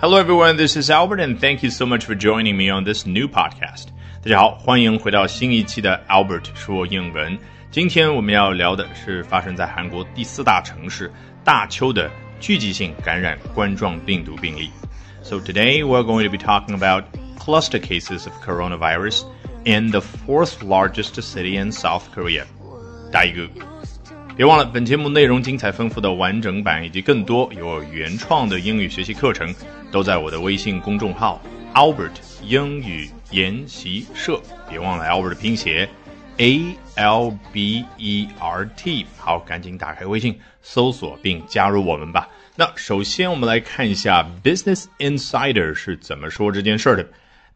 Hello, everyone. This is Albert, and thank you so much for joining me on this new podcast. 大家好，欢迎回到新一期的 Albert 说英文。今天我们要聊的是发生在韩国第四大城市大邱的聚集性感染冠状病毒病例。So today we're going to be talking about cluster cases of coronavirus in the fourth largest city in South Korea, Daegu. 别忘了，本节目内容精彩丰富的完整版以及更多有原创的英语学习课程，都在我的微信公众号 Albert 英语研习社。别忘了 Albert 的拼写 A L B E R T。好，赶紧打开微信搜索并加入我们吧。那首先我们来看一下 Business Insider 是怎么说这件事的。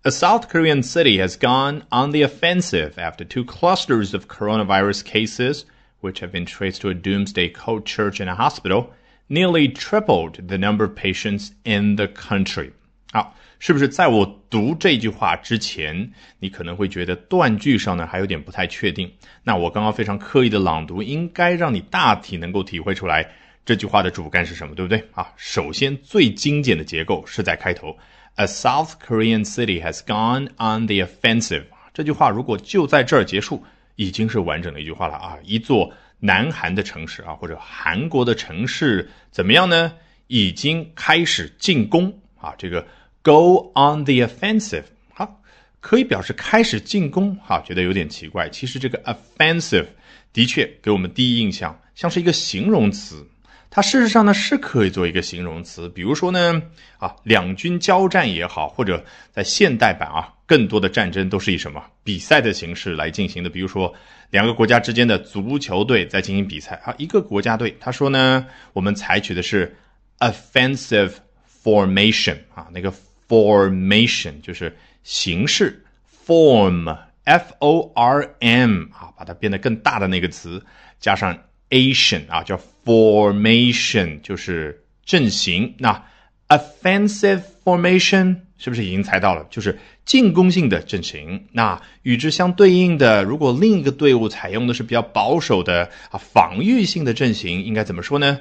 A South Korean city has gone on the offensive after two clusters of coronavirus cases Which have been traced to a doomsday cult church and a hospital, nearly tripled the number of patients in the country. 好，是不是在我读这句话之前，你可能会觉得断句上呢还有点不太确定？那我刚刚非常刻意的朗读，应该让你大体能够体会出来这句话的主干是什么，对不对？啊，首先最精简的结构是在开头，A South Korean city has gone on the offensive。这句话如果就在这儿结束。已经是完整的一句话了啊！一座南韩的城市啊，或者韩国的城市怎么样呢？已经开始进攻啊！这个 go on the offensive，好，可以表示开始进攻哈，觉得有点奇怪。其实这个 offensive 的确给我们第一印象像是一个形容词。它事实上呢是可以做一个形容词，比如说呢，啊，两军交战也好，或者在现代版啊，更多的战争都是以什么比赛的形式来进行的，比如说两个国家之间的足球队在进行比赛啊，一个国家队他说呢，我们采取的是 offensive formation 啊，那个 formation 就是形式 form f o r m 啊，把它变得更大的那个词加上。Asian 啊，叫 formation，就是阵型。那 offensive formation 是不是已经猜到了？就是进攻性的阵型。那与之相对应的，如果另一个队伍采用的是比较保守的啊防御性的阵型，应该怎么说呢？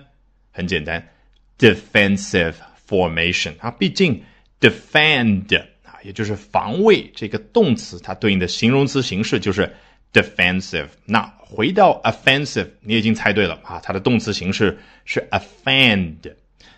很简单，defensive formation 啊。毕竟 defend 啊，也就是防卫这个动词，它对应的形容词形式就是 defensive。那回到 offensive，你已经猜对了啊，它的动词形式是 offend。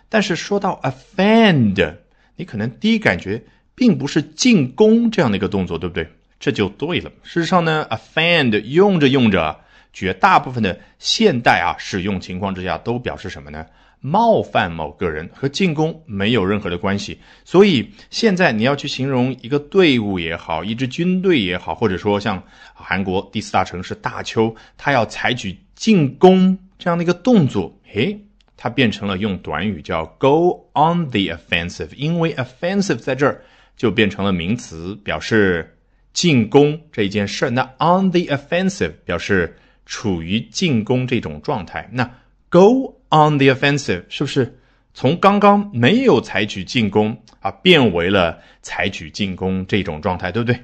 但是说到 offend，你可能第一感觉并不是进攻这样的一个动作，对不对？这就对了。事实上呢，offend 用着用着，绝大部分的现代啊使用情况之下都表示什么呢？冒犯某个人和进攻没有任何的关系，所以现在你要去形容一个队伍也好，一支军队也好，或者说像韩国第四大城市大邱，他要采取进攻这样的一个动作，诶，它变成了用短语叫 go on the offensive，因为 offensive 在这儿就变成了名词，表示进攻这一件事。那 on the offensive 表示处于进攻这种状态，那 go。On the offensive，是不是从刚刚没有采取进攻啊，变为了采取进攻这种状态，对不对？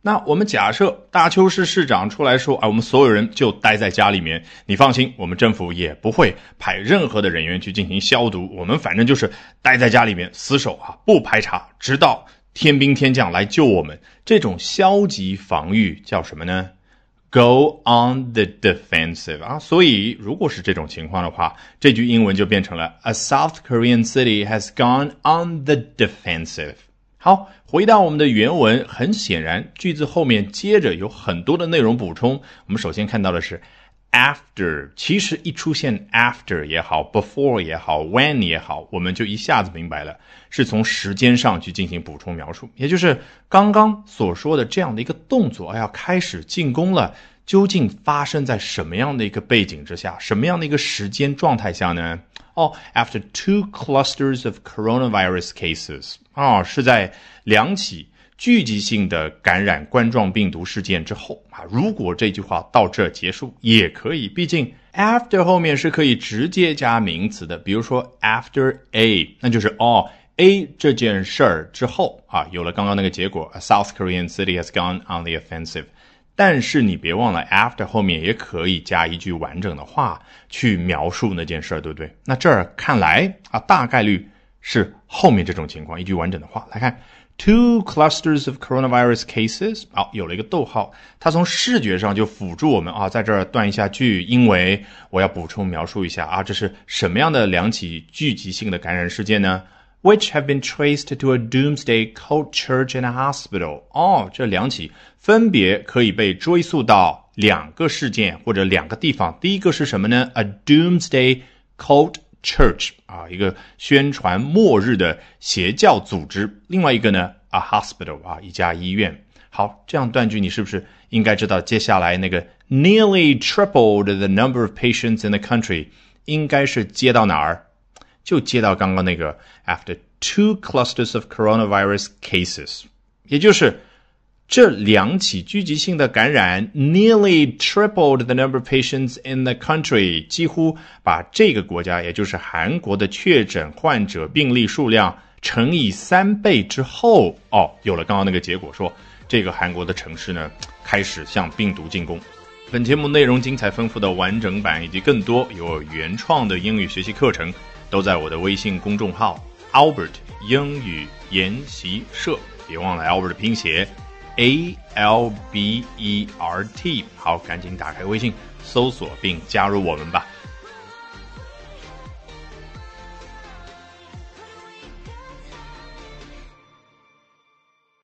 那我们假设大邱市市长出来说啊，我们所有人就待在家里面，你放心，我们政府也不会派任何的人员去进行消毒，我们反正就是待在家里面死守啊，不排查，直到天兵天将来救我们。这种消极防御叫什么呢？Go on the defensive 啊，所以如果是这种情况的话，这句英文就变成了 A South Korean city has gone on the defensive。好，回到我们的原文，很显然句子后面接着有很多的内容补充。我们首先看到的是。After 其实一出现 after 也好，before 也好，when 也好，我们就一下子明白了，是从时间上去进行补充描述，也就是刚刚所说的这样的一个动作，要开始进攻了，究竟发生在什么样的一个背景之下，什么样的一个时间状态下呢？哦，after two clusters of coronavirus cases，啊，是在两起。聚集性的感染冠状病毒事件之后啊，如果这句话到这结束也可以，毕竟 after 后面是可以直接加名词的，比如说 after a，那就是哦 a 这件事儿之后啊，有了刚刚那个结果，a South Korean city has gone on the offensive。但是你别忘了，after 后面也可以加一句完整的话去描述那件事儿，对不对？那这儿看来啊，大概率。是后面这种情况。一句完整的话来看 ，two clusters of coronavirus cases。好，有了一个逗号，它从视觉上就辅助我们啊，在这儿断一下句，因为我要补充描述一下啊，这是什么样的两起聚集性的感染事件呢？Which have been traced to a doomsday cult church and a hospital。哦，这两起分别可以被追溯到两个事件或者两个地方。第一个是什么呢？A doomsday cult church 啊，一个宣传末日的邪教组织。另外一个呢，a hospital 啊，一家医院。好，这样断句你是不是应该知道接下来那个 nearly tripled the number of patients in the country 应该是接到哪儿？就接到刚刚那个 after two clusters of coronavirus cases，也就是 这两起聚集性的感染 nearly tripled the number of patients in the country，几乎把这个国家，也就是韩国的确诊患者病例数量乘以三倍之后，哦，有了刚刚那个结果，说这个韩国的城市呢开始向病毒进攻。本节目内容精彩丰富的完整版以及更多有原创的英语学习课程，都在我的微信公众号 Albert 英语研习社，别忘了 Albert 拼写。A L B E R T，好，赶紧打开微信搜索并加入我们吧。